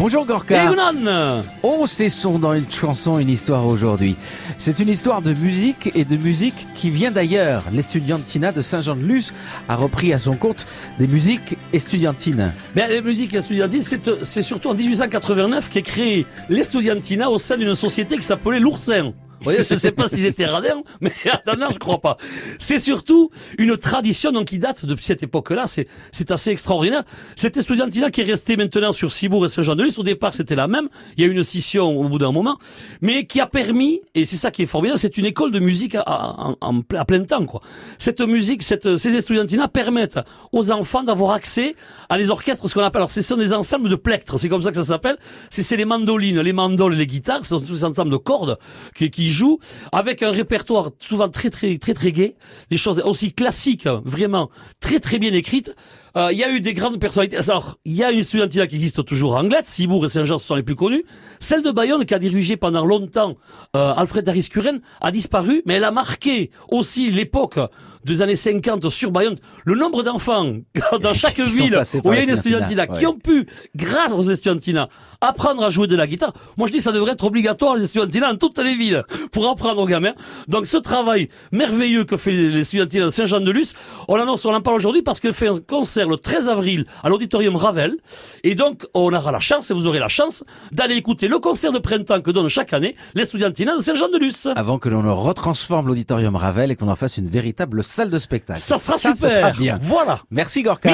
Bonjour Gorka. Egunon Oh, c'est son dans une chanson, une histoire aujourd'hui. C'est une histoire de musique et de musique qui vient d'ailleurs. L'Estudiantina de Saint-Jean-de-Luz a repris à son compte des musiques estudiantines. Mais la musique estudiantine, c'est c'est surtout en 1889 qu'est créé l'Estudiantina au sein d'une société qui s'appelait l'Oursin. Vous voyez, je ne sais pas s'ils étaient radins, mais attendant, je crois pas. C'est surtout une tradition qui date depuis cette époque-là. C'est assez extraordinaire. Cette estudiantina qui est restée maintenant sur Cibourg et Saint-Jean-de-Luz. Au départ, c'était la même. Il y a eu une scission au bout d'un moment, mais qui a permis et c'est ça qui est formidable, c'est une école de musique à, à, à, plein temps quoi. Cette musique, cette, ces estudiantinas permettent aux enfants d'avoir accès à les orchestres, ce qu'on appelle. Alors, ce sont des ensembles de plectres. C'est comme ça que ça s'appelle. C'est les mandolines, les mandoles, les guitares. Ce sont tous des ensembles de cordes qui, qui joue avec un répertoire souvent très très très très gai, des choses aussi classiques, vraiment très très bien écrites. Euh, il y a eu des grandes personnalités. Alors, il y a une estudiantina qui existe toujours en Angleterre. Cibourg et Saint-Jean sont les plus connus. Celle de Bayonne, qui a dirigé pendant longtemps euh, Alfred Dariscuren, a disparu, mais elle a marqué aussi l'époque des années 50 sur Bayonne. Le nombre d'enfants dans chaque ville où il y a une estudiantina qui ont pu, grâce aux estudiantinas, apprendre à jouer de la guitare. Moi, je dis ça devrait être obligatoire les estudiantinas dans toutes les villes pour apprendre aux gamins. Donc, ce travail merveilleux que fait les estudiantinas de Saint-Jean-de-Luz, on l'annonce, on en parle aujourd'hui parce qu'elle fait un concert le 13 avril à l'auditorium Ravel. Et donc, on aura la chance, et vous aurez la chance, d'aller écouter le concert de printemps que donne chaque année l'Estudiantina de Saint-Jean-de-Luz. Avant que l'on ne retransforme l'auditorium Ravel et qu'on en fasse une véritable salle de spectacle. Ça sera super. bien. Voilà. Merci Gorka.